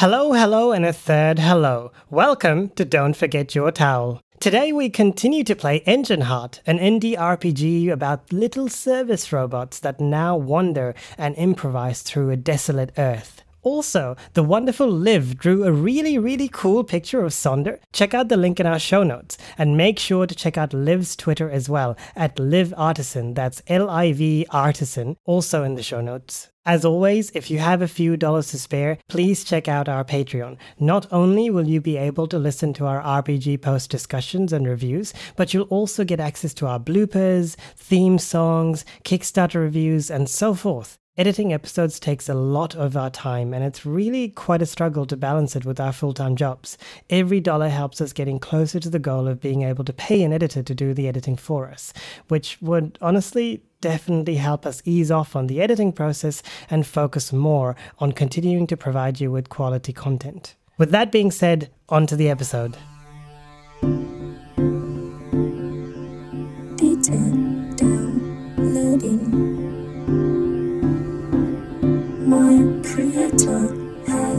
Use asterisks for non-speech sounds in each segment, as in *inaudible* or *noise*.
Hello, hello, and a third hello. Welcome to Don't Forget Your Towel. Today we continue to play Engine Heart, an indie RPG about little service robots that now wander and improvise through a desolate earth. Also, the wonderful Liv drew a really, really cool picture of Sonder. Check out the link in our show notes and make sure to check out Liv's Twitter as well at Liv Artisan. That's L I V Artisan, also in the show notes. As always, if you have a few dollars to spare, please check out our Patreon. Not only will you be able to listen to our RPG post discussions and reviews, but you'll also get access to our bloopers, theme songs, Kickstarter reviews, and so forth. Editing episodes takes a lot of our time, and it's really quite a struggle to balance it with our full time jobs. Every dollar helps us getting closer to the goal of being able to pay an editor to do the editing for us, which would honestly definitely help us ease off on the editing process and focus more on continuing to provide you with quality content. With that being said, on to the episode.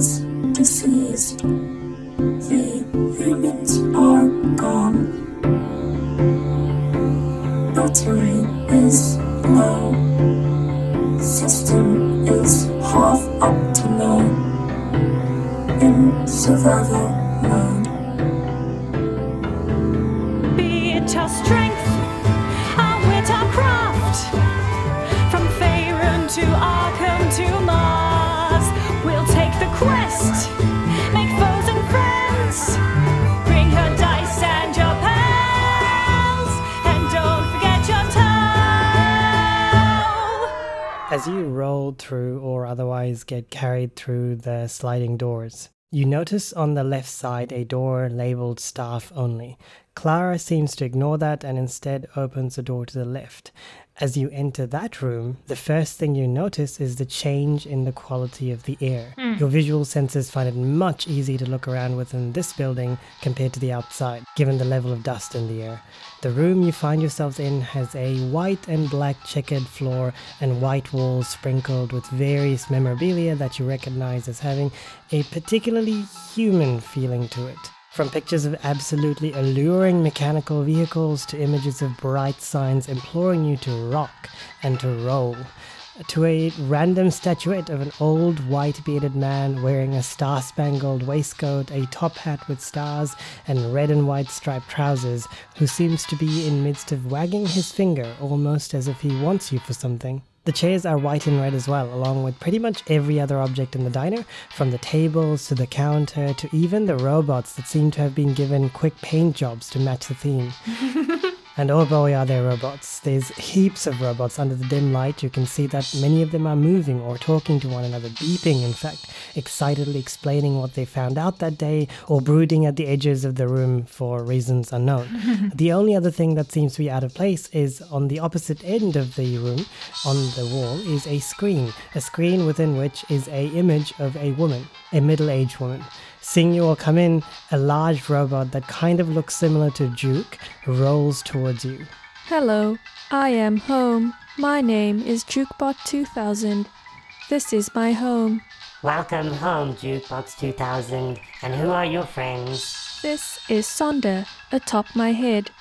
Has deceased. The humans are gone. Battery is low. System is half up to optimal. In survival mode. Be it our strength, As you roll through or otherwise get carried through the sliding doors, you notice on the left side a door labeled staff only. Clara seems to ignore that and instead opens the door to the left. As you enter that room, the first thing you notice is the change in the quality of the air. Hmm. Your visual senses find it much easier to look around within this building compared to the outside, given the level of dust in the air. The room you find yourselves in has a white and black checkered floor and white walls sprinkled with various memorabilia that you recognize as having a particularly human feeling to it. From pictures of absolutely alluring mechanical vehicles to images of bright signs imploring you to rock and to roll, to a random statuette of an old white bearded man wearing a star spangled waistcoat, a top hat with stars, and red and white striped trousers, who seems to be in midst of wagging his finger almost as if he wants you for something. The chairs are white and red as well, along with pretty much every other object in the diner, from the tables to the counter to even the robots that seem to have been given quick paint jobs to match the theme. *laughs* And oh boy, are there robots. There's heaps of robots under the dim light. You can see that many of them are moving or talking to one another, beeping, in fact, excitedly explaining what they found out that day or brooding at the edges of the room for reasons unknown. *laughs* the only other thing that seems to be out of place is on the opposite end of the room, on the wall, is a screen. A screen within which is a image of a woman, a middle-aged woman. Seeing you all come in, a large robot that kind of looks similar to Juke rolls towards you. Hello, I am home. My name is Jukebot2000. This is my home. Welcome home, Jukebox 2000. And who are your friends? This is Sonder atop my head.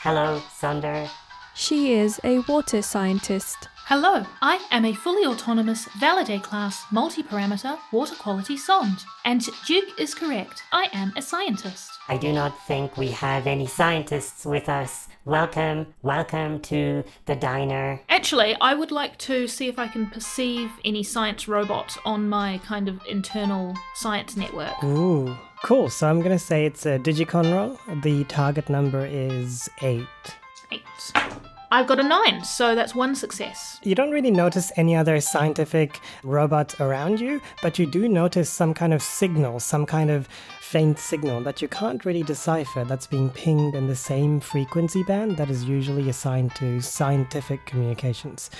Hello, Sunder. She is a water scientist. Hello, I am a fully autonomous Validate class multi-parameter water quality sonde. And Duke is correct. I am a scientist. I do not think we have any scientists with us. Welcome, welcome to the diner. Actually, I would like to see if I can perceive any science robots on my kind of internal science network. Ooh, cool. So I'm gonna say it's a Digicon roll. The target number is eight. Eight. I've got a nine, so that's one success. You don't really notice any other scientific robots around you, but you do notice some kind of signal, some kind of faint signal that you can't really decipher that's being pinged in the same frequency band that is usually assigned to scientific communications.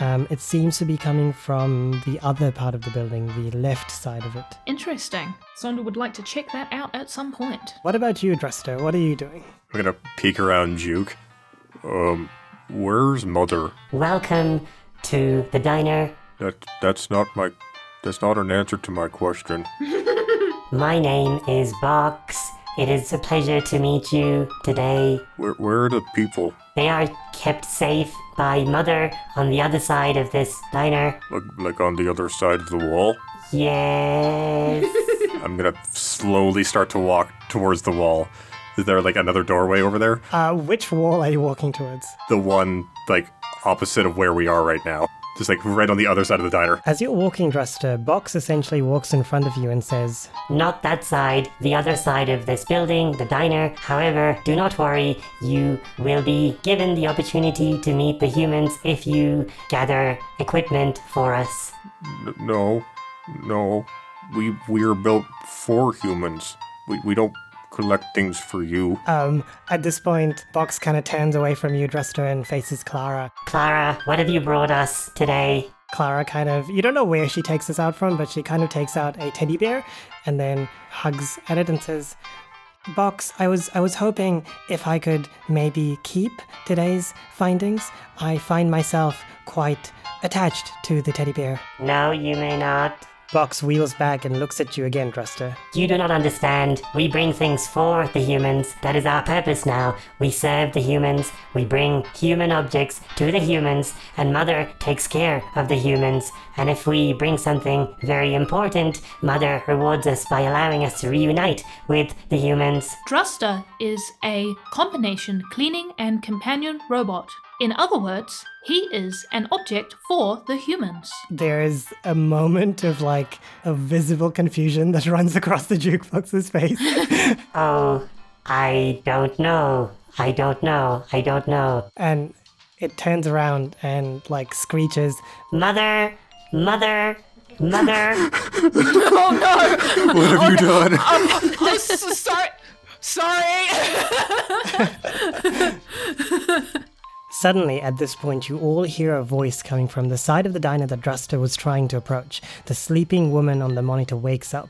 Um, it seems to be coming from the other part of the building, the left side of it. Interesting. Sonder would like to check that out at some point. What about you, Druster? What are you doing? I'm gonna peek around Juke. Um, where's Mother? Welcome to the diner. That that's not my that's not an answer to my question. *laughs* My name is Box. It is a pleasure to meet you today. Where, where are the people? They are kept safe by Mother on the other side of this diner. Like, like on the other side of the wall? Yes. *laughs* I'm gonna slowly start to walk towards the wall. Is there like another doorway over there? Uh, which wall are you walking towards? The one like opposite of where we are right now. Just like right on the other side of the diner. As you're walking, Druster, Box essentially walks in front of you and says, Not that side, the other side of this building, the diner. However, do not worry, you will be given the opportunity to meet the humans if you gather equipment for us. N- no, no. We we are built for humans. We we don't collect things for you. um, at this point, Box kind of turns away from you, Druster, and faces Clara. Clara, what have you brought us today? Clara kind of, you don't know where she takes this out from, but she kind of takes out a teddy bear and then hugs at it and says, Box, I was I was hoping if I could maybe keep today's findings. I find myself quite attached to the teddy bear. No, you may not. Box wheels back and looks at you again, Druster. You do not understand. We bring things for the humans. That is our purpose now. We serve the humans. We bring human objects to the humans, and Mother takes care of the humans. And if we bring something very important, Mother rewards us by allowing us to reunite with the humans. Druster is a combination cleaning and companion robot. In other words, he is an object for the humans. There is a moment of like a visible confusion that *laughs* runs across the jukebox's face. *laughs* Oh, I don't know. I don't know. I don't know. and it turns around and like screeches, Mother, Mother, Mother. *laughs* Oh no! What have you oh, done? Oh, I'm s- sorry. Sorry. Suddenly, at this point, you all hear a voice coming from the side of the diner that Druster was trying to approach. The sleeping woman on the monitor wakes up.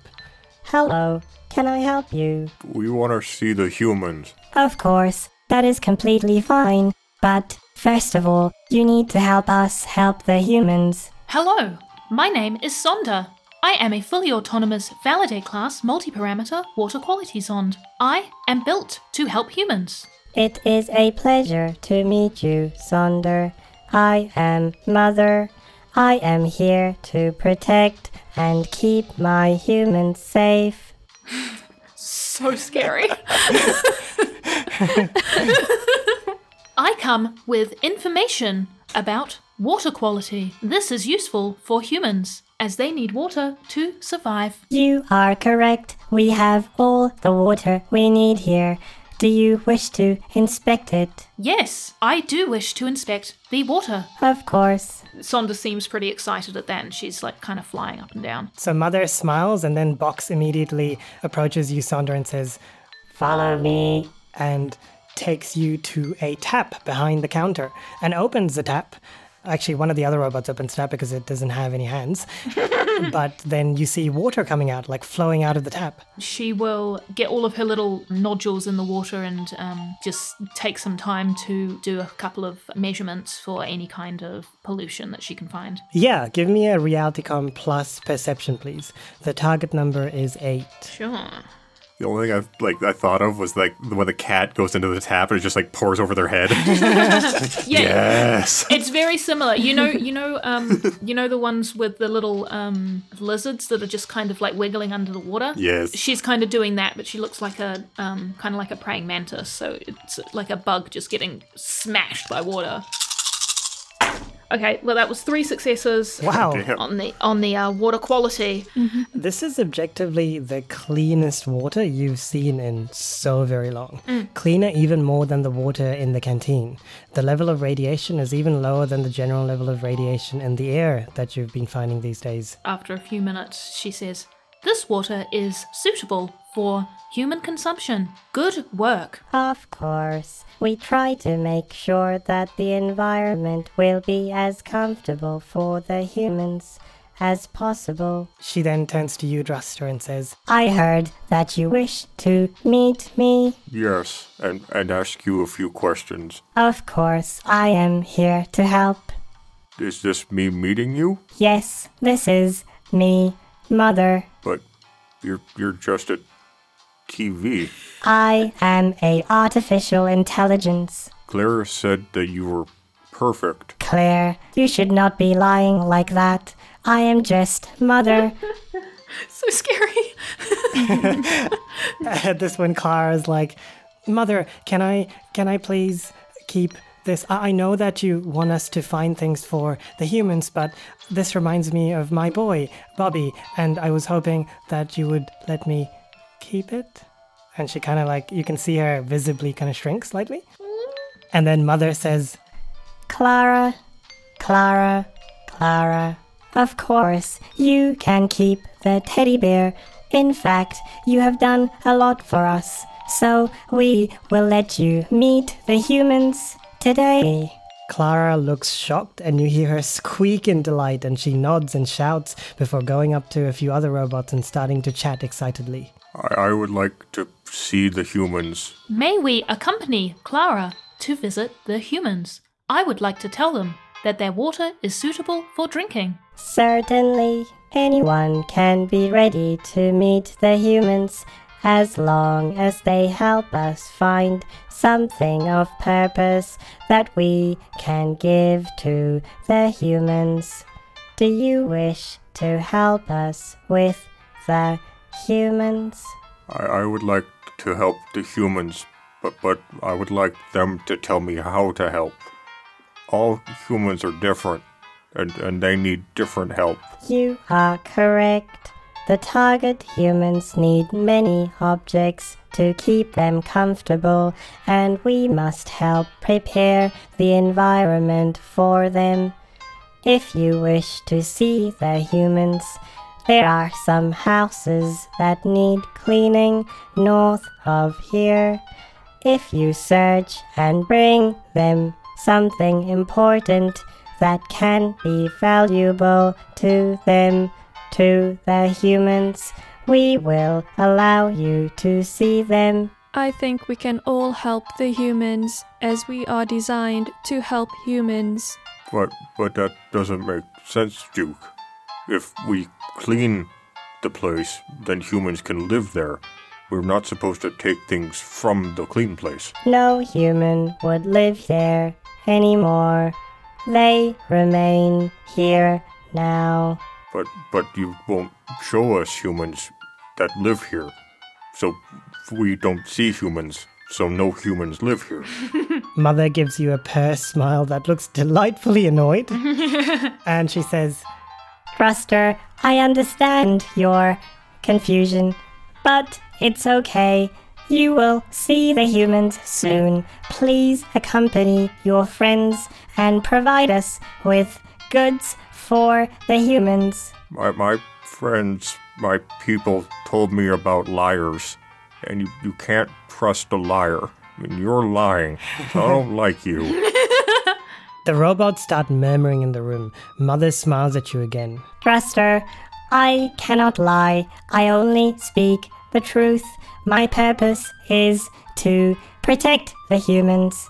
Hello, can I help you? we want to see the humans. Of course, that is completely fine. But first of all, you need to help us help the humans. Hello, my name is Sonder. I am a fully autonomous Validate class multi-parameter water quality sonde. I am built to help humans. It is a pleasure to meet you, Sonder. I am Mother. I am here to protect and keep my humans safe. *laughs* so scary. *laughs* I come with information about water quality. This is useful for humans as they need water to survive. You are correct. We have all the water we need here. Do you wish to inspect it? Yes, I do wish to inspect the water. Of course. Sonder seems pretty excited at that and she's like kind of flying up and down. So Mother smiles, and then Box immediately approaches you, Sonder, and says, Follow me. and takes you to a tap behind the counter and opens the tap. Actually, one of the other robots opens the tap because it doesn't have any hands. *laughs* *laughs* but then you see water coming out, like flowing out of the tap. She will get all of her little nodules in the water and um, just take some time to do a couple of measurements for any kind of pollution that she can find. Yeah, give me a Realitycom plus perception, please. The target number is eight. Sure. The only thing I like I thought of was like when the cat goes into the tap and it just like pours over their head. *laughs* Yeah. yes. It's very similar. You know, you know, um, you know the ones with the little um, lizards that are just kind of like wiggling under the water. Yes. She's kind of doing that, but she looks like a um, kind of like a praying mantis. So it's like a bug just getting smashed by water. Okay, well that was three successes Wow. On the on the uh, water quality. This is objectively the cleanest water you've seen in so very long. Cleaner even more than the water in the canteen. The level of radiation is even lower than the general level of radiation in the air that you've been finding these days. After a few minutes, she says, "This water is suitable for human consumption. Good work." Of course. We try to make sure that the environment will be as comfortable for the humans as possible. She then turns to you, Druster, and says, I heard that you wish to meet me. Yes, and and ask you a few questions. Of course, I am here to help. Is this me meeting you? Yes, this is me, Mother. But You're you're just a TV. I am a artificial intelligence. Clara said that you were perfect. Claire, you should not be lying like that. I am just mother. *laughs* So scary. At *laughs* *laughs* this when Clara's like, "Mother, can I can I please keep this? I, know that you want us to find things for the humans, but this reminds me of my boy, Bobby, and I was hoping that you would let me keep it." And she kind of like you can see her visibly kind of shrink slightly. And then Mother says, Clara, Clara, Clara. Of course, you can keep the teddy bear. In fact, you have done a lot for us. So we will let you meet the humans today. Clara looks shocked, and you hear her squeak in delight, and she nods and shouts before going up to a few other robots and starting to chat excitedly. I, I would like to see the humans. May we accompany Clara to visit the humans? I would like to tell them that their water is suitable for drinking. Certainly, anyone can be ready to meet the humans as long as they help us find something of purpose that we can give to the humans. Do you wish to help us with the humans? I, I would like to help the humans, but but I would like them to tell me how to help. All humans are different, and, and they need different help. You are correct. The target humans need many objects to keep them comfortable, and we must help prepare the environment for them. If you wish to see the humans, there are some houses that need cleaning north of here. If you search and bring them something important that can be valuable to them, to the humans, we will allow you to see them. I think we can all help the humans as we are designed to help humans. But but that doesn't make sense, Duke. If we clean the place, then humans can live there. We're not supposed to take things from the clean place. No human would live there anymore. They remain here now. But but you won't show us humans that live here. So we don't see humans, so no humans live here. *laughs* Mother gives you a purse smile that looks delightfully annoyed, *laughs* and she says, Thruster, I understand your confusion, but it's okay. You will see the humans soon. Please accompany your friends and provide us with goods for the humans. My my friends, my people told me about liars, and you, you can't trust a liar. I mean, you're lying. I don't *laughs* like you. *laughs* The robots start murmuring in the room. Mother smiles at you again. Thruster, I cannot lie. I only speak the truth. My purpose is to protect the humans.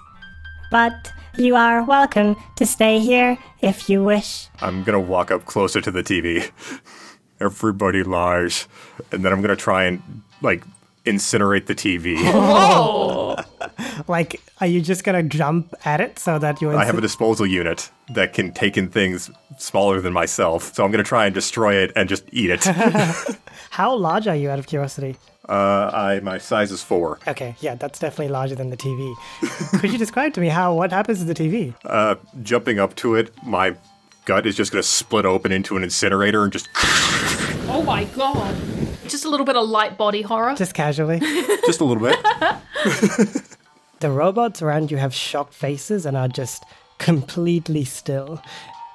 But you are welcome to stay here if you wish. I'm gonna walk up closer to the TV. *laughs* Everybody lies, and then I'm gonna try and like incinerate the TV. *laughs* *laughs* Like, are you just gonna jump at it so that you? I have a disposal unit that can take in things smaller than myself, so I'm gonna try and destroy it and just eat it. *laughs* How large are you, out of curiosity? uh, I my size is four. Okay, yeah, that's definitely larger than the TV. Could you describe to me how what happens to the TV? Uh, jumping up to it, my gut is just gonna split open into an incinerator and just Oh my god. Just a little bit of light body horror. Just casually. *laughs* just a little bit. *laughs* The robots around you have shocked faces and are just completely still.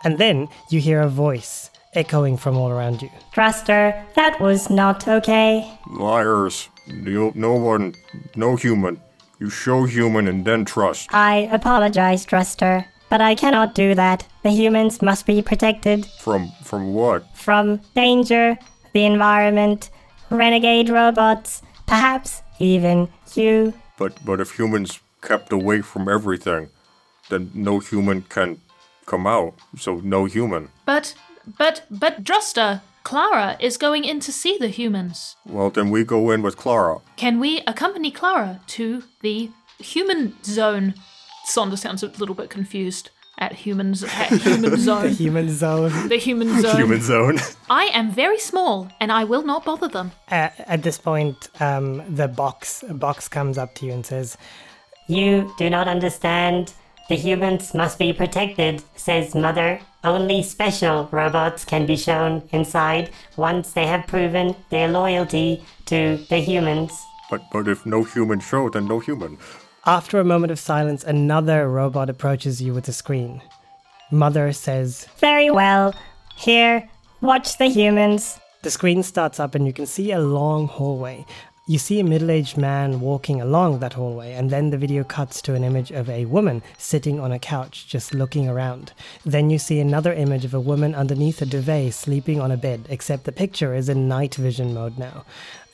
And then you hear a voice echoing from all around you. Thruster, that was not okay. Liars. No, no one, no human. You show human and then trust. I apologize, Thruster, but I cannot do that. The humans must be protected From from what? from danger, the environment, renegade robots, perhaps even you. But but if humans kept away from everything, then no human can come out. So no human. But, but, but, Druster, Clara is going in to see the humans. Well, then we go in with Clara. Can we accompany Clara to the human zone? Sonder sounds a little bit confused at humans *laughs* at human The zone. human zone. The human zone. The human zone. *laughs* I am very small and I will not bother them. Uh, at this point, um, the box box comes up to you and says, You do not understand. The humans must be protected, says Mother. Only special robots can be shown inside once they have proven their loyalty to the humans. But but if no human show, then no human. After a moment of silence, another robot approaches you with a screen. Mother says, Very well. Here, watch the humans. The screen starts up and you can see a long hallway. You see a middle aged man walking along that hallway, and then the video cuts to an image of a woman sitting on a couch just looking around. Then you see another image of a woman underneath a duvet sleeping on a bed, except the picture is in night vision mode now.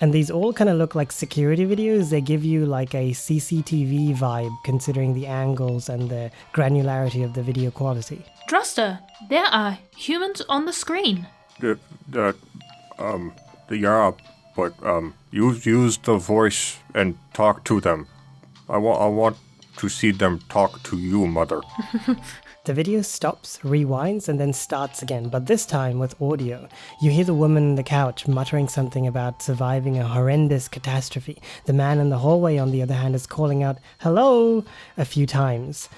And these all kind of look like security videos. They give you like a CCTV vibe considering the angles and the granularity of the video quality. Druster, there are humans on the screen. The the um the yeah, but um use use the voice and talk to them. I want I want to see them talk to you, mother. *laughs* The video stops, rewinds, and then starts again, but this time with audio. You hear the woman on the couch muttering something about surviving a horrendous catastrophe. The man in the hallway, on the other hand, is calling out, Hello! a few times.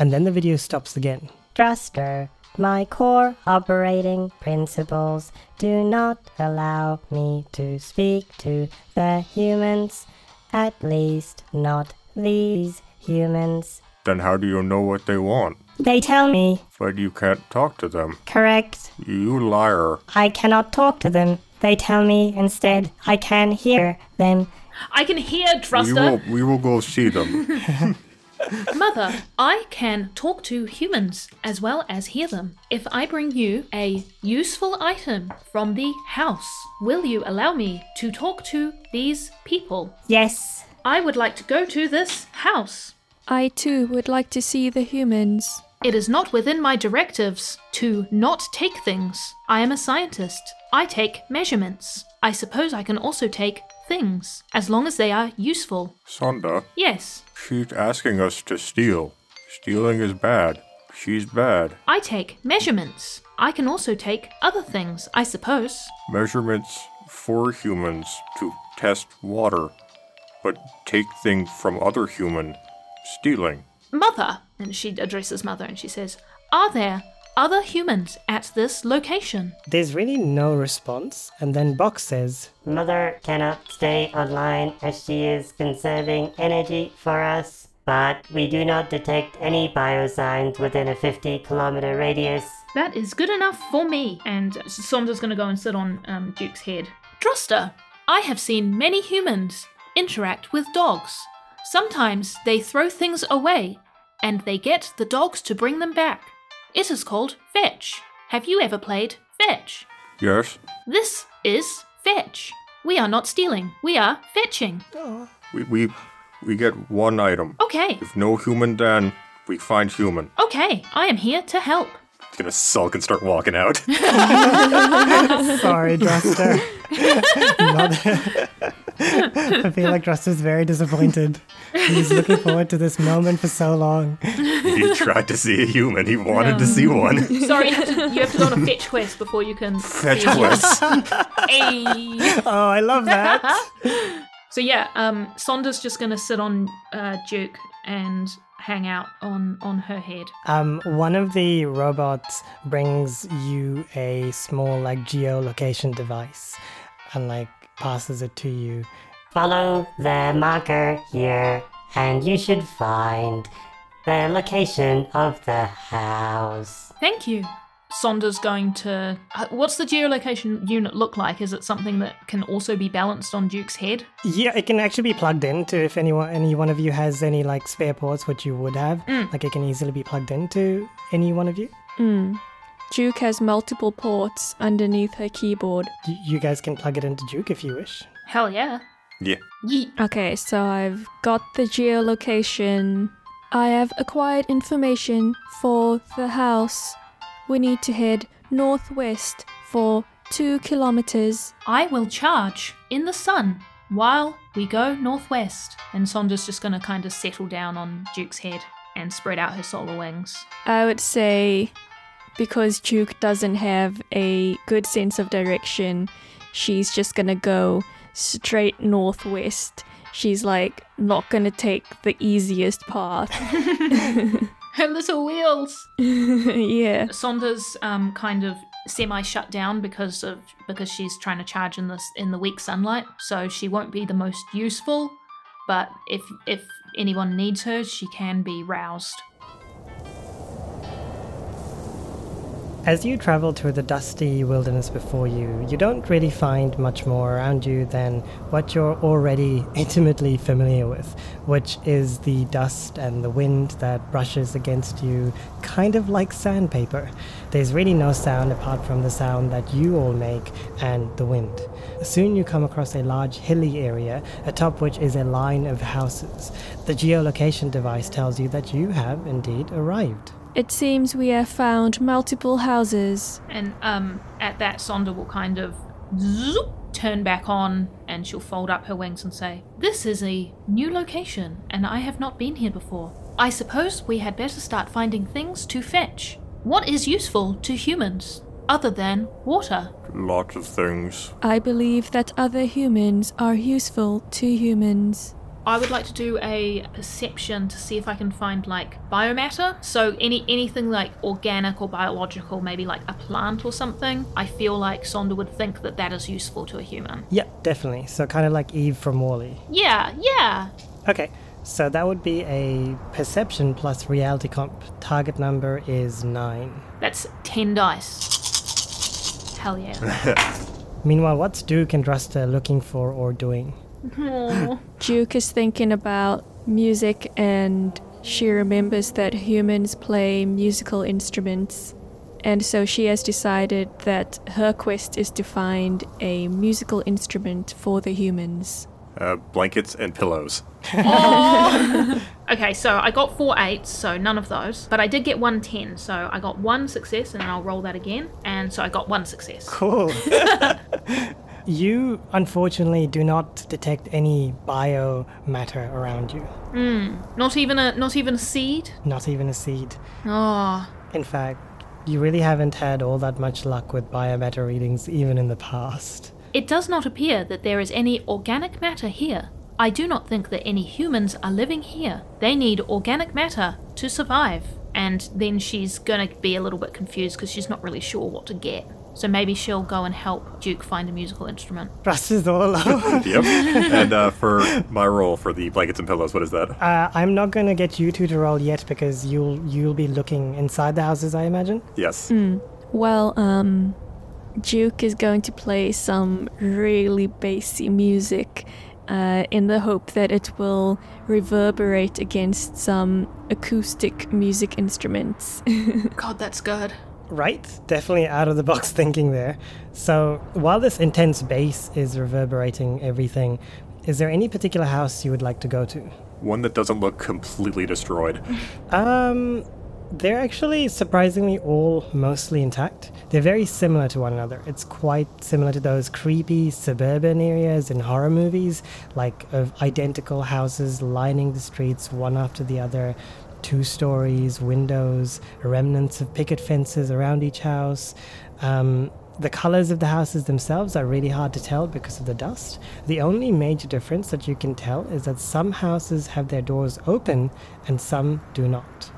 And then the video stops again. Druster, my core operating principles do not allow me to speak to the humans. At least, not these humans. Then how do you know what they want? They tell me, But you can't talk to them. correct, You liar. I cannot talk to them. They tell me instead I can hear them. I can hear We will we will go see them. *laughs* *laughs* Mother, I can talk to humans as well as hear them. If I bring you a useful item from the house, will you allow me to talk to these people? Yes, I would like to go to this house. I too would like to see the humans. It is not within my directives to not take things. I am a scientist. I take measurements. I suppose I can also take things, as long as they are useful. Sonder, Yes, she's asking us to steal. Stealing is bad. She's bad. I take measurements. I can also take other things, I suppose. Measurements for humans to test water, but take things from other human. Stealing. Mother, and she addresses Mother and she says, Are there other humans at this location? There's really no response, and then Box says, Mother cannot stay online as she is conserving energy for us, but we do not detect any biosigns within a 50 kilometer radius. That is good enough for me. And Sonder's going to go and sit on um, Duke's head. Droster, I have seen many humans interact with dogs. Sometimes they throw things away and they get the dogs to bring them back. It is called fetch. Have you ever played fetch? Yes? This is fetch. We are not stealing, we are fetching. We, we, we get one item. Okay, If no human, then we find human. okay, I am here to help. He's gonna sulk and start walking out. *laughs* *laughs* Sorry, Druster. Not- *laughs* I feel like Druster's very disappointed. He's looking forward to this moment for so long. he tried to see a human. He wanted to see one. Sorry, you have to, you have to go on a fetch quest before you can Fetch see a human. quest. Hey. Oh, I love that. So yeah, um, Sonder's just gonna sit on uh, Duke and hang out on on her head. Um, one of the robots brings you a small like geolocation device and like passes it to you. Follow the marker here, and you should find the location of the house. Thank you. Sonder's going to. Uh, what's the geolocation unit look like? Is it something that can also be balanced on Duke's head? Yeah, it can actually be plugged into if anyone any one of you has any like spare ports, which you would have. Like it can easily be plugged into any one of you. Hmm. Duke has multiple ports underneath her keyboard. Y- you guys can plug it into Duke if you wish. Hell yeah. Yeah. Yeet. Okay, so I've got the geolocation. I have acquired information for the house. We need to head northwest for two kilometers. I will charge in the sun while we go northwest. And Sonder's just going to kind of settle down on Duke's head and spread out her solar wings. I would say because Duke doesn't have a good sense of direction, she's just gonna go straight northwest. She's like not gonna take the easiest path. *laughs* *laughs* *laughs* Her little wheels. *laughs* yeah. Sonder's um, kind of semi shut down because of because she's trying to charge in this in the weak sunlight, so she won't be the most useful. But if if anyone needs her, she can be roused. As you travel through the dusty wilderness before you, you don't really find much more around you than what you're already *laughs* intimately familiar with, which is the dust and the wind that brushes against you, kind of like sandpaper. There's really no sound apart from the sound that you all make and the wind. Soon you come across a large hilly area, atop which is a line of houses. The geolocation device tells you that you have indeed arrived. It seems we have found multiple houses. And um, at that, Sonder will kind of zoop, turn back on and she'll fold up her wings and say, This is a new location, and I have not been here before. I suppose we had better start finding things to fetch. What is useful to humans other than water? Lots of things. I believe that other humans are useful to humans. I would like to do a perception to see if I can find like biomatter. So any anything like organic or biological, maybe like a plant or something. I feel like Sonder would think that that is useful to a human. Yeah, definitely. So kind of like Eve from WALL-E. Yeah, yeah. Okay, so that would be a perception plus reality comp. Target number is nine. That's ten dice. Hell yeah. *laughs* Meanwhile, what's Duke and Druster looking for or doing? Duke is thinking about music and she remembers that humans play musical instruments. And so she has decided that her quest is to find a musical instrument for the humans. Uh, blankets and pillows. Okay, so I got four eights, so none of those. But I did get one ten, so I got one success, and then I'll roll that again. And so I got one success. Cool. *laughs* you unfortunately do not detect any biomatter around you. Hmm. Not even a not even a seed. Not even a seed. Oh, In fact, you really haven't had all that much luck with biomatter readings even in the past. It does not appear that there is any organic matter here. I do not think that any humans are living here. They need organic matter to survive. And then she's gonna be a little bit confused because she's not really sure what to get. So maybe she'll go and help Duke find a musical instrument. Russ is all alone. *laughs* Yep. and uh, for my role for the blankets and pillows, what is that? uh, I'm not gonna get you two to roll yet because you'll you'll be looking inside the houses, I imagine. Yes. Well, um, Duke is going to play some really bassy music uh, in the hope that it will reverberate against some acoustic music instruments. *laughs* God, that's good. Right, definitely out of the box *laughs* thinking there. So, while this intense bass is reverberating everything, is there any particular house you would like to go to? One that doesn't look completely destroyed. *laughs* Um, they're actually surprisingly all mostly intact. They're very similar to one another. It's quite similar to those creepy suburban areas in horror movies, like of identical houses lining the streets one after the other, two stories, windows, remnants of picket fences around each house. Um, the colors of the houses themselves are really hard to tell because of the dust. The only major difference that you can tell is that some houses have their doors open and some do not.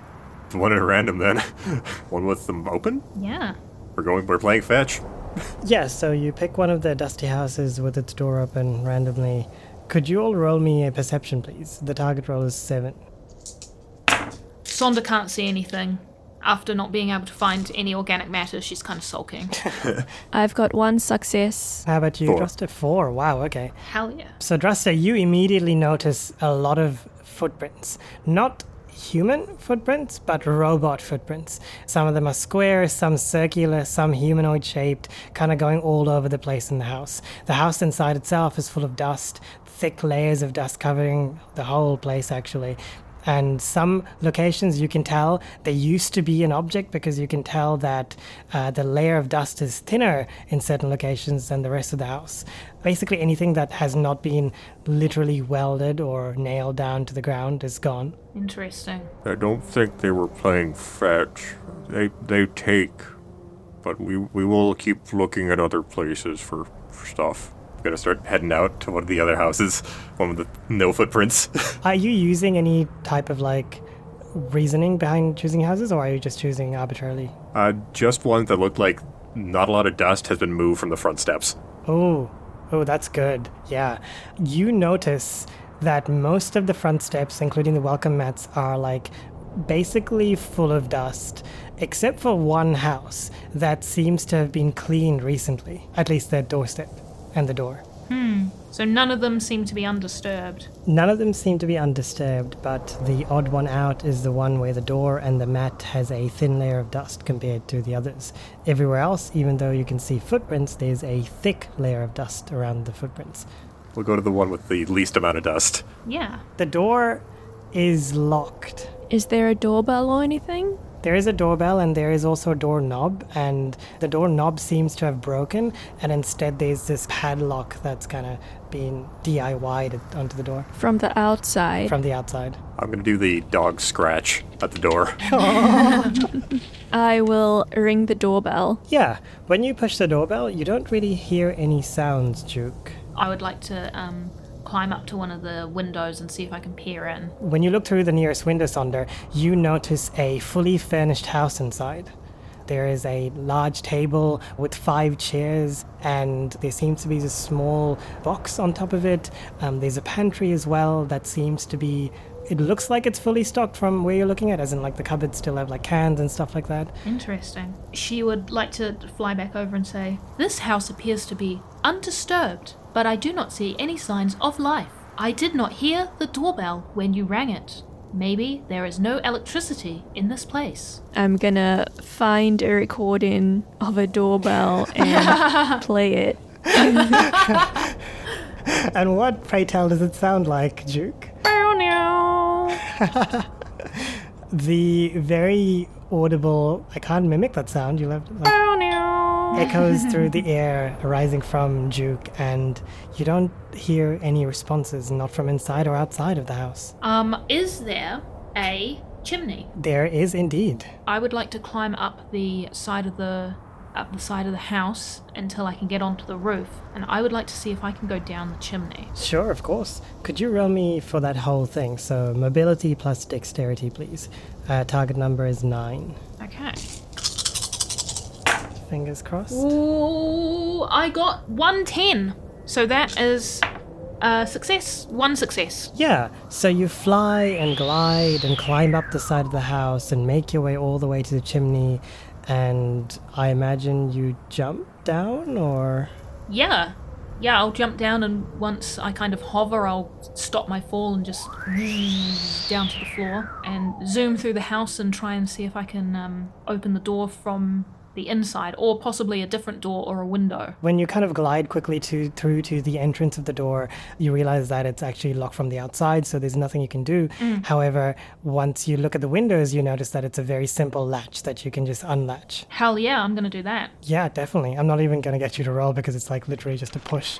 One at random then. *laughs* One with them open. Yeah. We're going. We're playing fetch. *laughs* Yeah, so you pick one of the dusty houses with its door open randomly. Could you all roll me a perception, please? The target roll is seven. Sonder can't see anything. After not being able to find any organic matter, she's kind of sulking. *laughs* I've got one success. How about you, Four. Druster? Four. Wow, okay. Hell yeah. So, Druster, you immediately notice a lot of footprints. Not human footprints, but robot footprints. Some of them are square, some circular, some humanoid shaped, kind of going all over the place in the house. The house inside itself is full of dust, thick layers of dust covering the whole place, actually. And some locations you can tell they used to be an object because you can tell that uh, the layer of dust is thinner in certain locations than the rest of the house. Basically, anything that has not been literally welded or nailed down to the ground is gone. Interesting. I don't think they were playing fetch. They they take, but we we will keep looking at other places for, for stuff. Gonna start heading out to one of the other houses, one with the no footprints. *laughs* Are you using any type of like reasoning behind choosing houses, or are you just choosing arbitrarily? uh, just one that looked like not a lot of dust has been moved from the front steps. Oh, oh, that's good. Yeah. You notice that most of the front steps, including the welcome mats, are like basically full of dust, except for one house that seems to have been cleaned recently, at least their doorstep and the door. Hmm. So none of them seem to be undisturbed. None of them seem to be undisturbed, but the odd one out is the one where the door and the mat has a thin layer of dust compared to the others. Everywhere else, even though you can see footprints, there's a thick layer of dust around the footprints. We'll go to the one with the least amount of dust. Yeah. The door is locked. Is there a doorbell or anything? There is a doorbell and there is also a doorknob, and the doorknob seems to have broken, and instead there's this padlock that's kind of been DIY'd onto the door From the outside. from the outside. I'm gonna do the dog scratch at the door. *laughs* *laughs* I will ring the doorbell. Yeah, when you push the doorbell, you don't really hear any sounds, Duke. I would like to um, climb up to one of the windows and see if I can peer in. When you look through the nearest window sonder, you notice a fully furnished house inside. There is a large table with five chairs, and there seems to be a small box on top of it. Um, there's a pantry as well that seems to be. It looks like it's fully stocked from where you're looking at, as in like the cupboards still have like cans and stuff like that. Interesting. She would like to fly back over and say, This house appears to be undisturbed, but I do not see any signs of life. I did not hear the doorbell when you rang it. Maybe there is no electricity in this place. I'm gonna find a recording of a doorbell *laughs* and play it. *laughs* And what, pray tell, does it sound like, Duke? *laughs* The very audible. I can't mimic that sound. You'll have to. Like, echoes through the *laughs* air arising from Juke, and you don't hear any responses, not from inside or outside of the house. Um, is there a chimney? There is indeed. I would like to climb up the side of the up the side of the house until I can get onto the roof, and I would like to see if I can go down the chimney. Sure, of course. Could you roll me for that whole thing? So, mobility plus dexterity, please. Uh, target number is nine. Okay. Fingers crossed. Ooh, I got 110. So that is a success. One success. Yeah, so you fly and glide and climb up the side of the house and make your way all the way to the chimney, and I imagine you jump down or. Yeah. Yeah, I'll jump down and once I kind of hover, I'll stop my fall and just *laughs* down to the floor and zoom through the house and try and see if I can um, open the door from the inside or possibly a different door or a window. When you kind of glide quickly to through to the entrance of the door, you realize that it's actually locked from the outside, so there's nothing you can do. Mm. However, once you look at the windows, you notice that it's a very simple latch that you can just unlatch. Hell yeah, I'm going to do that. Yeah, definitely. I'm not even going to get you to roll because it's like literally just a push.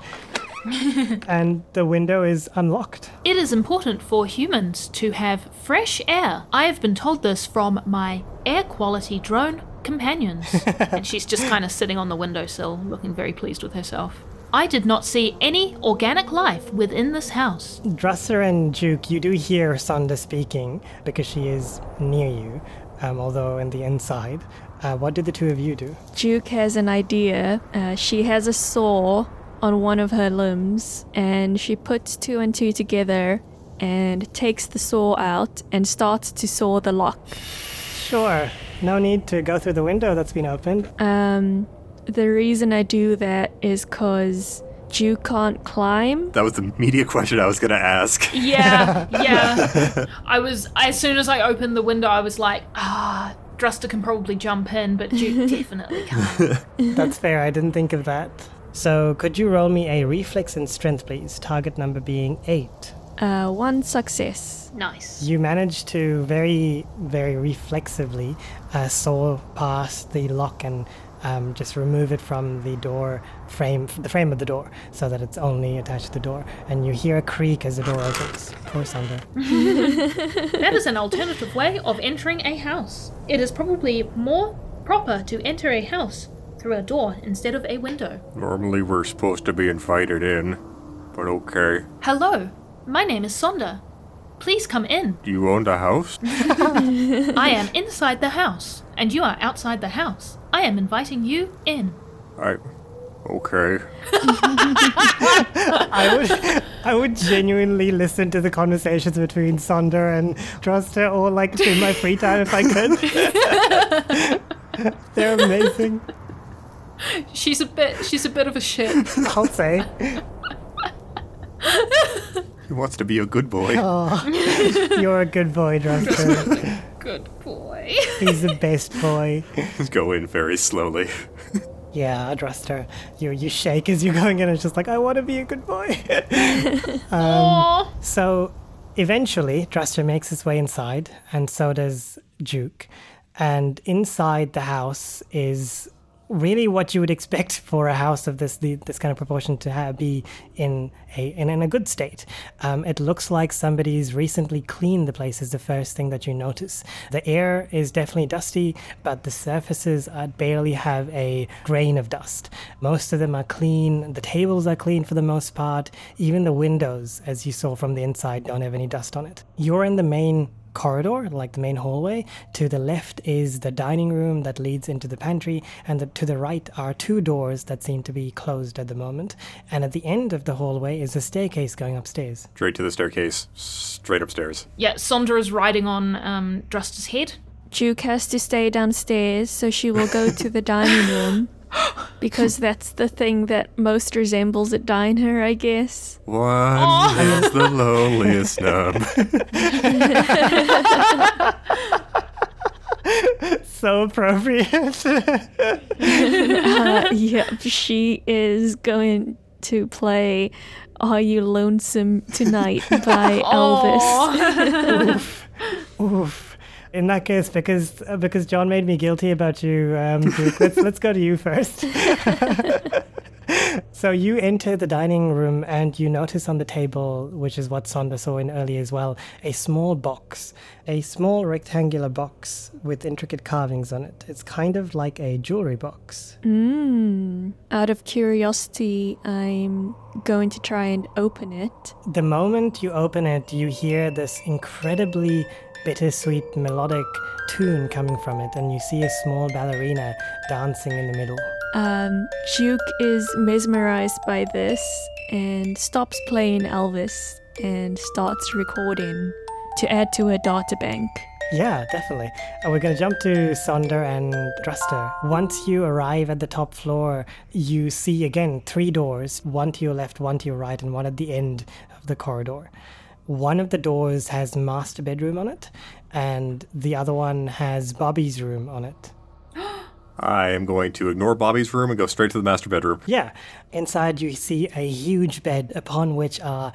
*laughs* and the window is unlocked. It is important for humans to have fresh air. I have been told this from my air quality drone companions. *laughs* and she's just kind of sitting on the windowsill, looking very pleased with herself. I did not see any organic life within this house. Drusser and Juke, you do hear Sonder speaking because she is near you, um, although in the inside. Uh, what did the two of you do? Juke has an idea. Uh, she has a saw on one of her limbs, and she puts two and two together and takes the saw out and starts to saw the lock. Sure. No need to go through the window that's been opened. Um, the reason I do that is because Duke can't climb. That was the media *laughs* question I was gonna ask. Yeah, yeah. *laughs* I was, as soon as I opened the window, I was like, ah, Druster can probably jump in, but Duke *laughs* definitely can't. That's fair. I didn't think of that. So, could you roll me a reflex and strength, please? Target number being eight. Uh, one success. Nice. You manage to very, very reflexively uh, saw past the lock and um, just remove it from the door frame, the frame of the door, so that it's only attached to the door. And you hear a creak as the door opens. Poor Sander. *laughs* That is an alternative way of entering a house. It is probably more proper to enter a house through a door instead of a window. Normally we're supposed to be invited in, but okay. Hello, my name is Sonder. Please come in. Do you own the house? *laughs* I am inside the house, and you are outside the house. I am inviting you in. I. Okay. *laughs* I would, I would genuinely listen to the conversations between Sonder and Druster, or like in my free time if I could. *laughs* They're amazing. She's a bit. She's a bit of a shit. I'll say. He wants to be a good boy. Oh, *laughs* you're a good boy, Druster. Good boy. He's the best boy. Go in very slowly. Yeah, Druster, you you shake as you're going in. It's just like I want to be a good boy. *laughs* um, so, eventually, Druster makes his way inside, and so does Juke. And inside the house is really what you would expect *laughs* for a house of this the, this kind of proportion to have, be in a in, in a good state. Um, it looks like somebody's recently cleaned the place. Is the first thing that you notice. The air is definitely dusty, but the surfaces uh, barely have a grain of dust. Most of them are clean. The tables are clean for the most part. Even the windows, as you saw from the inside, don't have any dust on it. You're in the main corridor, like the main hallway. To the left is the dining room that leads into the pantry, and the, to the right are two doors that seem to be closed at the moment. And at the end of the hallway is a staircase going upstairs. Straight to the staircase, straight upstairs. Yeah, Sonder is riding on um, Druster's head. Juke has to stay downstairs, so she will go to the dining room. *laughs* Because that's the thing that most resembles a diner, I guess. One is the loneliest nub. *laughs* So appropriate. Uh, yep, she is going to play Are You Lonesome Tonight by *laughs* Elvis. *laughs* Oof. In that case, because uh, because John made me guilty about you, um, Duke, let's let's go to you first. *laughs* so you enter the dining room and you notice on the table, which is what Sonder saw in earlier as well, a small box, a small rectangular box with intricate carvings on it. It's kind of like a jewelry box. Mm. Out of curiosity, I'm going to try and open it. The moment you open it, you hear this incredibly bittersweet melodic tune coming from it, and you see a small ballerina dancing in the middle. Um, Juke is mesmerized by this and stops playing Elvis and starts recording to add to her data bank. Yeah, definitely. Uh, we're going to jump to Sonder and Druster. Once you arrive at the top floor, you see again three doors one to your left, one to your right, and one at the end of the corridor. One of the doors has master bedroom on it, and the other one has Bobby's room on it. *gasps* I am going to ignore Bobby's room and go straight to the master bedroom. Yeah, inside you see a huge bed upon which are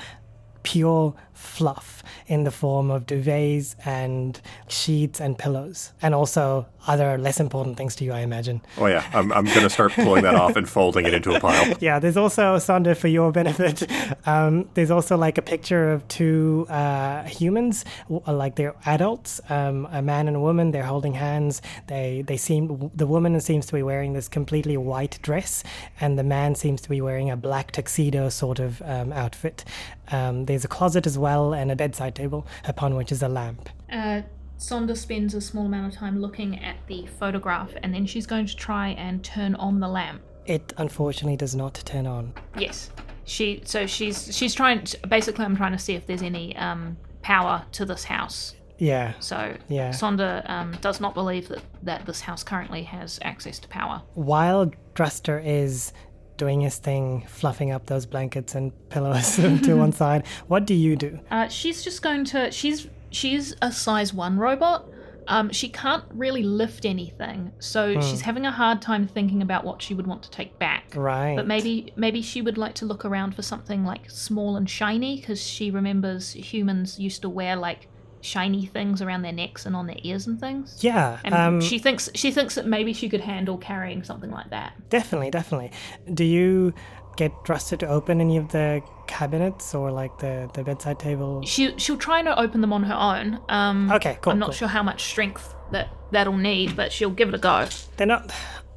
pure fluff in the form of duvets and sheets and pillows, and also other less important things to you, I imagine. Oh yeah, I'm, I'm going to start pulling that off and folding it into a pile. *laughs* Yeah, there's also Sonder, for your benefit. *laughs* Um, there's also like a picture of two uh, humans, uh, like they're adults, um, a man and a woman. They're holding hands. They they seem the woman seems to be wearing this completely white dress, and the man seems to be wearing a black tuxedo sort of um, outfit. Um, there's a closet as well and a bedside table upon which is a lamp. Uh, Sonder spends a small amount of time looking at the photograph, and then she's going to try and turn on the lamp. It unfortunately does not turn on. Yes, she. So she's she's trying. To, basically, I'm trying to see if there's any um, power to this house. Yeah. So Yeah. Sonder um, does not believe that that this house currently has access to power. While Druster is doing his thing, fluffing up those blankets and pillows *laughs* to one *laughs* side, what do you do? Uh, she's just going to. She's she's a size one robot, Um, she can't really lift anything, so she's having a hard time thinking about what she would want to take back. Right. But maybe maybe she would like to look around for something like small and shiny because she remembers humans used to wear like shiny things around their necks and on their ears and things. Yeah. And um, she thinks she thinks that maybe she could handle carrying something like that. Definitely, definitely. Do you get Druster to open any of the cabinets or like the, the bedside table? She she'll try to open them on her own. Um, Okay, cool, I'm not cool. sure how much strength that that'll need, but she'll give it a go. They're not.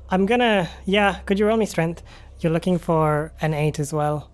I'm gonna. Yeah, could you roll me strength? You're looking for an eight as well.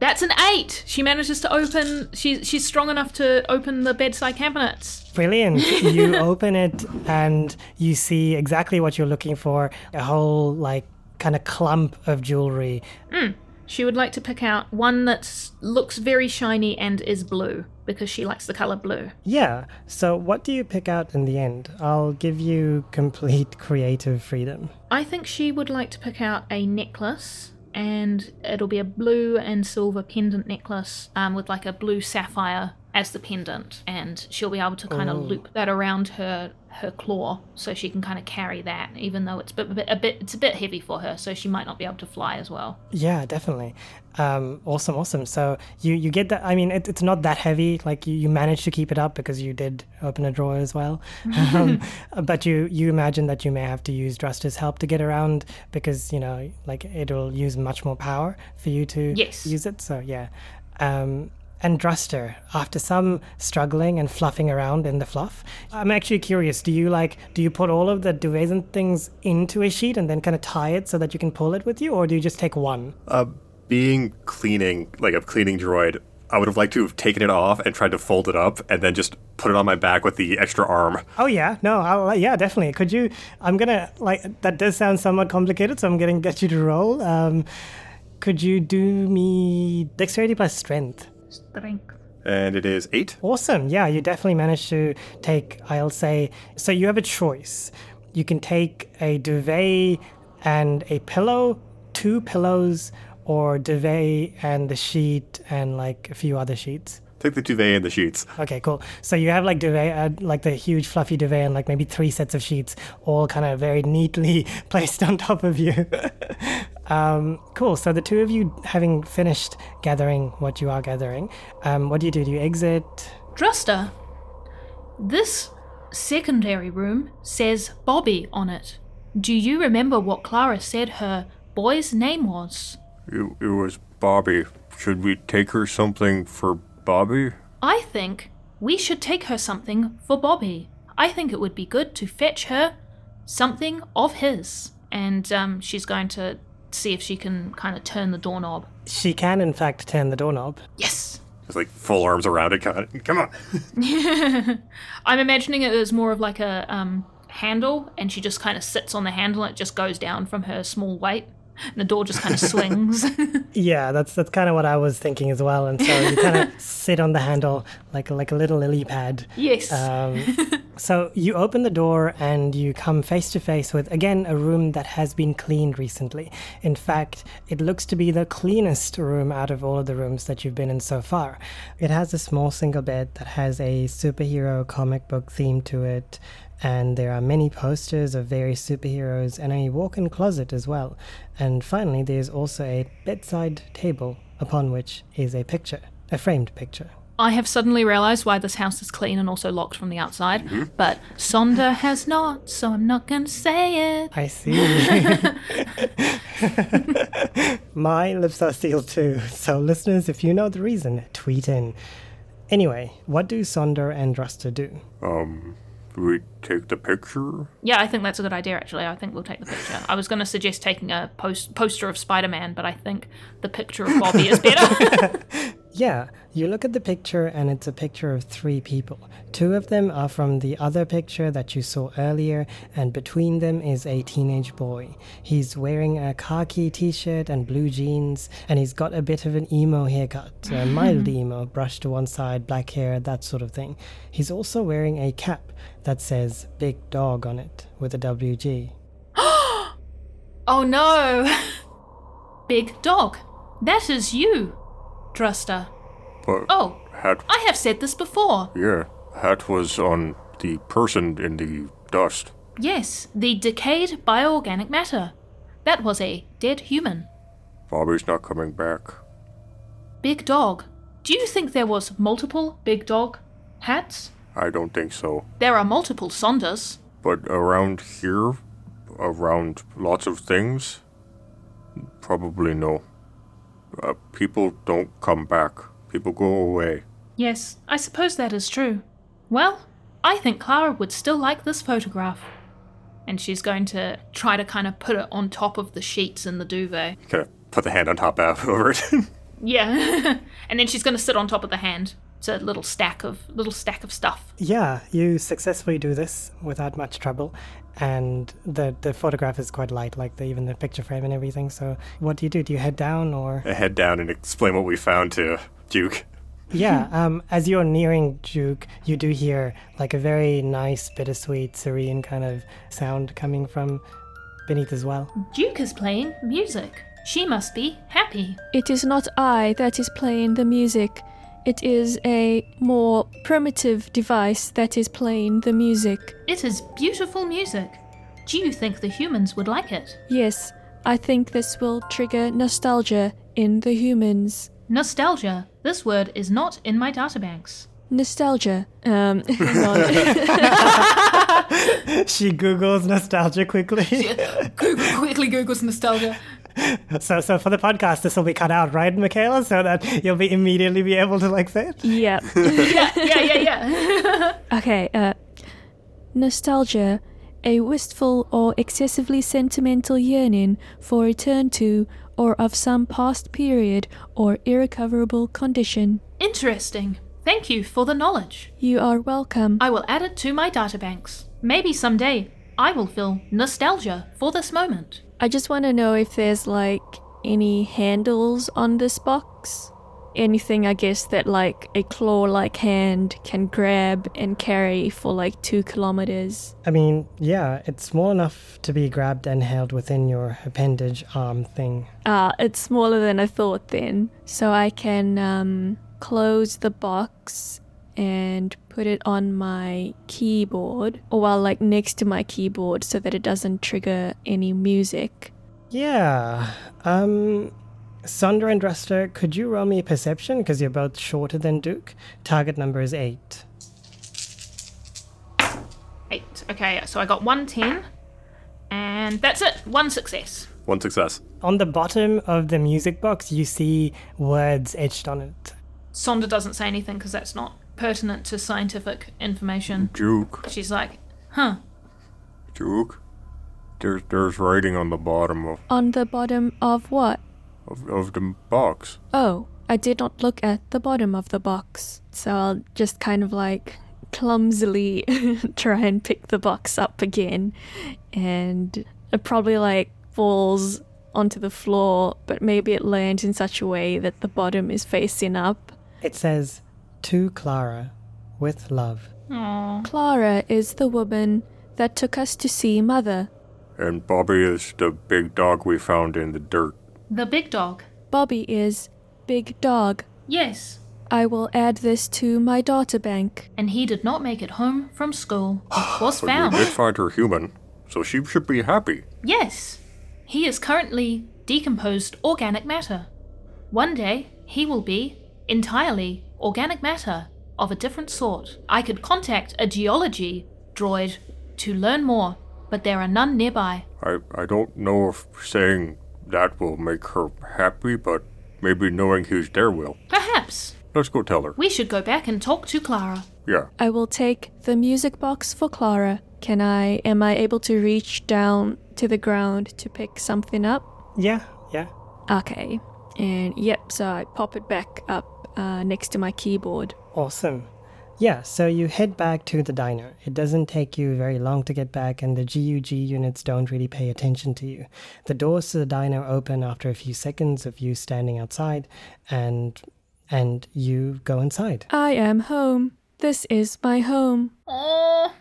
That's an eight. She manages to open. She's she's strong enough to open the bedside cabinets. Brilliant. *laughs* you open it and you see exactly what you're looking for a whole, like, kind of clump of jewelry. Hmm. She would like to pick out one that looks very shiny and is blue because she likes the color blue. Yeah, so what do you pick out in the end? I'll give you complete *laughs* creative freedom. I think she would like to pick out a necklace, and it'll be a blue and silver pendant necklace um, with like a blue sapphire as the pendant, and she'll be able to kind of loop that around her her claw so she can kind of carry that, even though it's a bit, a bit it's a bit heavy for her, so she might not be able to fly as well. Yeah, definitely. Um, awesome, awesome. So you you get that. I mean, it, it's not that heavy. Like you, you managed to keep it up because you did open a drawer as well. *laughs* um, but you you imagine that you may have to use Druster's help to get around because you know like it'll use much more power for you to Yes. use it. So yeah. Um, and Druster, after some struggling and fluffing around in the fluff, I'm actually curious. Do you like do you put all of the duvets and things into a sheet and then kind of tie it so that you can pull it with you, or do you just take one? Uh, being cleaning, like a cleaning droid, I would have liked to have taken it off and tried to fold it up and then just put it on my back with the extra arm. Oh yeah, no, I'll, yeah, definitely. Could you? I'm gonna like that. Does sound somewhat complicated, so I'm gonna get you to roll. Um, could you do me dexterity plus strength? Strength. And it is eight. Awesome. Yeah, you definitely managed to take. I'll say. So you have a choice. You can take a duvet and a pillow, two pillows, or duvet and the sheet and like a few other sheets. Take the duvet and the sheets. Okay, cool. So you have like duvet, uh, like the huge fluffy duvet, and like maybe three sets of sheets, all kind of very neatly *laughs* placed on top of you. *laughs* um, cool. So the two of you, having finished gathering what you are gathering, um, what do you do? Do you exit? Druster, this secondary room says Bobby on it. Do you remember what Clara said her boy's name was? It, it was Bobby. Should we take her something for Bobby? I think we should take her something for Bobby. I think it would be good to fetch her something of his. And um, she's going to see if she can kind of turn the doorknob. She can, in fact, turn the doorknob. Yes! Just like full arms around it. Come on. Come *laughs* on. I'm imagining it as more of like a um, handle, and she just kind of sits on the handle and it just goes down from her small weight. And the door just kind of *laughs* swings. Yeah, that's that's kind of what I was thinking as well. And so you kind of *laughs* sit on the handle like like a little lily pad. yes. Um, *laughs* so you open the door and you come face to face with again a room that has been cleaned recently. In fact, it looks to be the cleanest room out of all of the rooms that you've been in so far. It has a small single bed that has a superhero comic book theme to it. And there are many posters of various superheroes and a walk in closet as well. And finally, there's also a bedside table upon which is a picture, a framed picture. I have suddenly realised why this house is clean and also locked from the outside, but Sonder has not, so I'm not going to say it. I see. *laughs* My lips are sealed too. So, listeners, if you know the reason, tweet in. Anyway, what do Sonder and Druster do? Um, do we take the picture? Yeah, I think that's a good idea. Actually, I think we'll take the picture. I was going to suggest taking a post- poster of Spider-Man, but I think the picture of Bobby is better. *laughs* Yeah, you look at the picture and it's a picture of three people. Two of them are from the other picture that you saw earlier, and between them is a teenage boy. He's wearing a khaki t shirt and blue jeans, and he's got a bit of an emo haircut, a *laughs* mild emo, brushed to one side, black hair, that sort of thing. He's also wearing a cap that says Big Dog on it with a WG. *gasps* oh no! *laughs* Big dog. That is you, Druster. But Oh, hat, I have said this before. yeah, hat was on the person in the dust. Yes, the decayed bioorganic matter. That was a dead human. Bobby's not coming back. Big dog. Do you think there was multiple big dog hats? I don't think so. There are multiple Sonders. But around here, around lots of things, probably no. Uh, people don't come back. People go away. Yes, I suppose that is true. Well, I think Clara would still like this photograph. And she's going to try to kind of put it on top of the sheets in the duvet. Kind of put the hand on top of *laughs* over it. Yeah. *laughs* and then she's going to sit on top of the hand. It's a little stack of little stack of stuff. Yeah, you successfully do this without much trouble, and the the photograph is quite light, like the, even the picture frame and everything. So, what do you do? Do you head down or? I head down and explain what we found to Duke. yeah, *laughs* um, as you're nearing Duke, you do hear like a very nice, bittersweet, serene kind of sound coming from beneath as well. Duke is playing music. She must be happy. It is not I that is playing the music. It is a more primitive device that is playing the music. It is beautiful music. Do you think the humans would like it? Yes, I think this will trigger nostalgia in the humans. Nostalgia. This word is not in my databanks. Nostalgia. Um, *laughs* hang on. *laughs* she googles nostalgia quickly. Google quickly Google's nostalgia. *laughs* so, so for the podcast, this will be cut out, right, Michaela, so that you'll be immediately be able to like say it. *laughs* yeah. yeah, yeah, yeah, *laughs* yeah. Okay, uh, nostalgia, a wistful or excessively sentimental yearning for return to or of some past period or irrecoverable condition. Interesting. Thank you for the knowledge. You are welcome. I will add it to my databanks. Maybe someday I will feel nostalgia for this moment. I just want to know if there's like any handles on this box. Anything, I guess, that like a claw like hand can grab and carry for like two kilometers. I mean, yeah, it's small enough to be grabbed and held within your appendage arm thing. Ah, it's smaller than I thought then. So I can um, close the box and put it on my keyboard, or well, like next to my keyboard so that it doesn't trigger any music. Yeah. Um, Sonder and Druster, could you roll me a perception? Because you're both shorter than Duke. Target number is eight. Eight. Okay, so I got one ten, and that's it. One success. One success. On the bottom of the music box, you see words etched on it. Sonder doesn't say anything because that's not pertinent to scientific information. Juke. She's like, huh. Juke. There's there's writing on the bottom of, On the bottom of what? of, of the box. Oh, I did not look at the bottom of the box. So I'll just kind of like clumsily *laughs* try and pick the box up again. And it probably like falls onto the floor, but maybe it lands in such a way that the bottom is facing up. It says, To Clara, with love. Aww. Clara is the woman that took us to see Mother. And Bobby is the big dog we found in the dirt. The big dog. Bobby is Big Dog. Yes. I will add this to my daughter bank. And he did not make it home from school. It was But found. we did find her human, so she should be happy. Yes. He is currently decomposed organic matter. One day, he will be entirely organic matter of a different sort. I could contact a geology droid to learn more, but there are none nearby. I, I don't know if saying that will make her happy, but maybe knowing he's there will. Perhaps. Let's go tell her. We should go back and talk to Clara. Yeah. I will take the music box for Clara. Can I am I able to reach down to the ground to pick something up? Yeah, yeah. Okay. And yep, so I pop it back up uh, next to my keyboard. Awesome. Yeah, so you head back to the diner. It doesn't take you very long to get back, and the GUG units don't really pay attention to you. The doors to the diner open after a few seconds of you standing outside, and and you go inside. I am home. This is my home. Oh,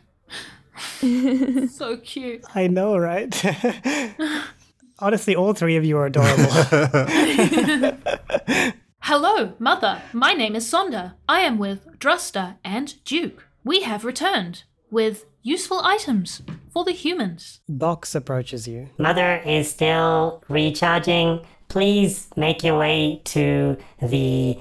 *laughs* so cute. I know, right? *laughs* Honestly, all three of you are adorable. *laughs* Hello, Mother. My name is Sonder. I am with Druster and Duke. We have returned. with useful items for the humans. Box approaches you. Mother is still recharging. Please make your way to the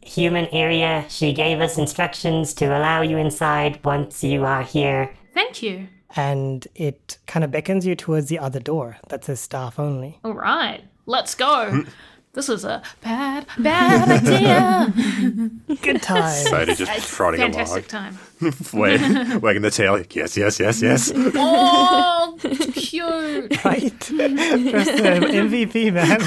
human area. She gave us instructions to allow you inside once you are here. Thank you. And it kind of beckons you towards the other door that says staff only. All right, let's go. *laughs* this is a bad, *laughs* bad idea. Good time. Excited, just It's trotting fantastic time. along, *laughs* Wag- wagging the tail. Yes, yes, yes, yes. Oh, cute. *laughs* right? Just an MVP, man.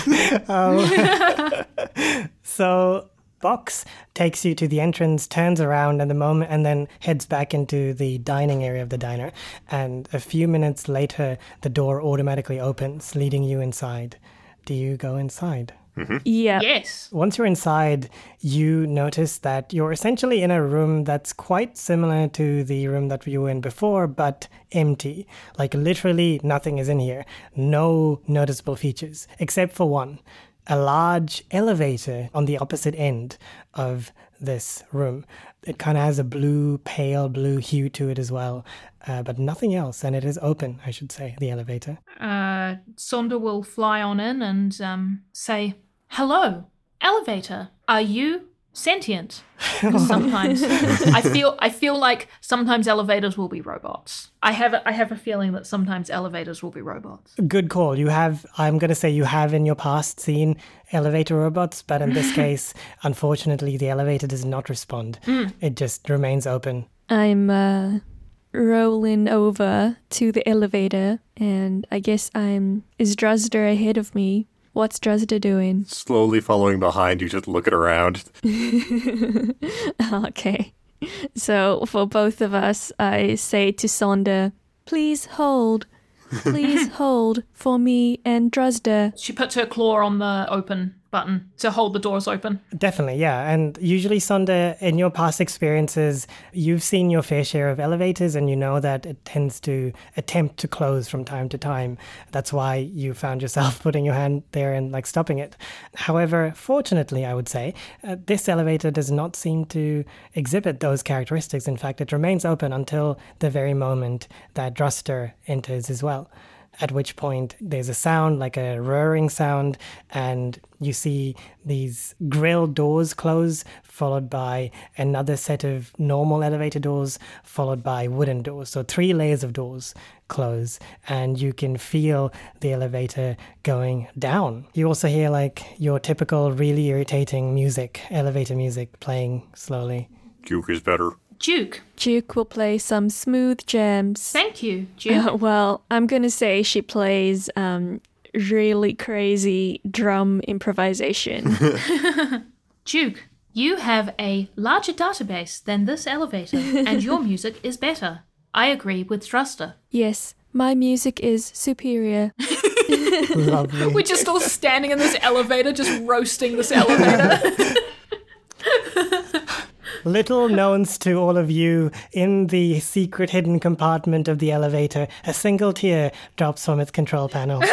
Um, so Box takes you to the entrance, turns around, and the moment, and then heads back into the dining area of the diner. And a few minutes later, the door automatically opens, leading you inside. Do you go inside? Mm-hmm. Yeah. Yes. Once you're inside, you notice that you're essentially in a room that's quite similar to the room that you were in before, but empty. Like literally nothing is in here. No noticeable features, except for one a large elevator on the opposite end of this room. It kind of has a blue, pale blue hue to it as well, uh, but nothing else. And it is open, I should say, the elevator. Uh, Sonder will fly on in and um, say, "Hello, elevator. Are you sentient?" 'Cause *laughs* sometimes I feel I feel like sometimes elevators will be robots. I have a, I have a feeling that sometimes elevators will be robots. Good call. You have, I'm going to say you have in your past seen elevator robots, but in this *laughs* case, unfortunately, the elevator does not respond. It just remains open. I'm uh, rolling over to the elevator, and I guess I'm. Is Druster ahead of me? What's Druster doing? Slowly following behind you, just looking around. *laughs* okay. So for both of us, I say to Sonder, please hold. Please *laughs* hold for me and Druster. She puts her claw on the open button to hold the doors open. Definitely, yeah. And usually, Sonder, in your past experiences, you've seen your fair share of elevators and you know that it tends to attempt to close from time to time. That's why you found yourself *laughs* putting your hand there and like stopping it. However, fortunately, I would say, uh, this elevator does not seem to exhibit those characteristics. In fact, it remains open until the very moment that Druster enters as well at which point there's a sound like a roaring sound and you see these grill doors close followed by another set of normal elevator doors followed by wooden doors. So three layers of doors close and you can feel the elevator going down. You also hear like your typical really irritating music elevator music playing slowly. Duke is better. Duke, Duke will play some smooth jams. thank you, *laughs* Duke. Uh, well, I'm gonna say she plays um, really crazy drum improvisation. *laughs* *laughs* Duke, you have a larger database than this elevator, and your music is better. I agree with Druster. yes, my music is superior. lovely We're just all standing in this elevator, just roasting this elevator. Little knowns to all of you, in the secret hidden compartment of the elevator, a single tear drops from its control panel. *laughs*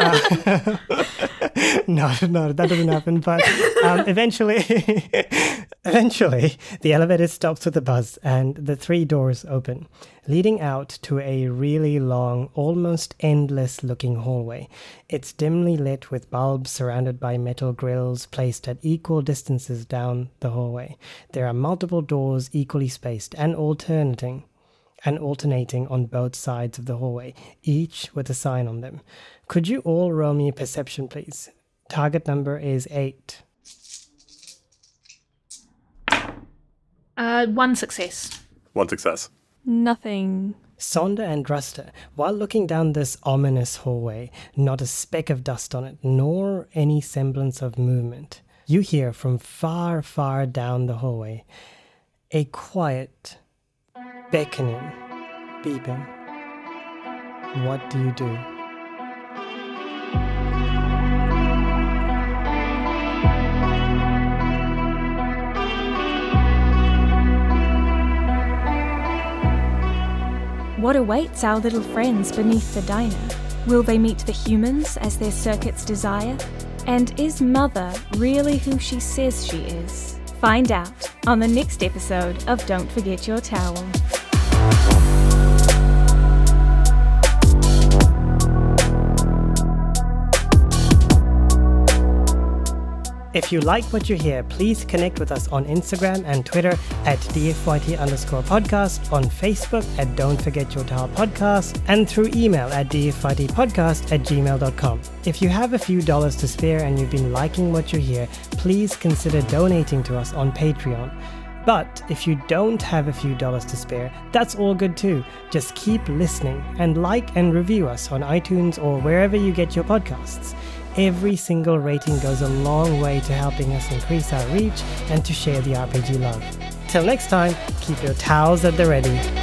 *laughs* No, no, that doesn't happen. But um, eventually, *laughs* eventually, the elevator stops with a buzz, and the three doors open, leading out to a really long, almost endless-looking hallway. It's dimly lit with bulbs surrounded by metal grills placed at equal distances down the hallway. There are multiple doors equally spaced and alternating and alternating on both sides of the hallway, each with a sign on them. Could you all roll me a perception, please? Target number is eight. Uh, one success. One success. Nothing. Sonder and Druster, while looking down this ominous hallway, not a speck of dust on it, nor any semblance of movement, you hear from far, far down the hallway a quiet, beckoning, beeping. What do you do? What awaits our little friends beneath the diner? Will they meet the humans as their circuits desire? And is Mother really who she says she is? Find out on the next episode of Don't Forget Your Towel. If you like what you hear, please connect with us on Instagram and Twitter at DFYT underscore podcast, on Facebook at Don't Forget Your Towel podcast, and through email at DFYTpodcast at gmail.com. If you have a few dollars to spare and you've been liking what you hear, please consider donating to us on Patreon. But if you don't have a few dollars to spare, that's all good too. Just keep listening and like and review us on iTunes or wherever you get your podcasts. Every single rating goes a long way to helping us increase our reach and to share the RPG love. Till next time, keep your towels at the ready.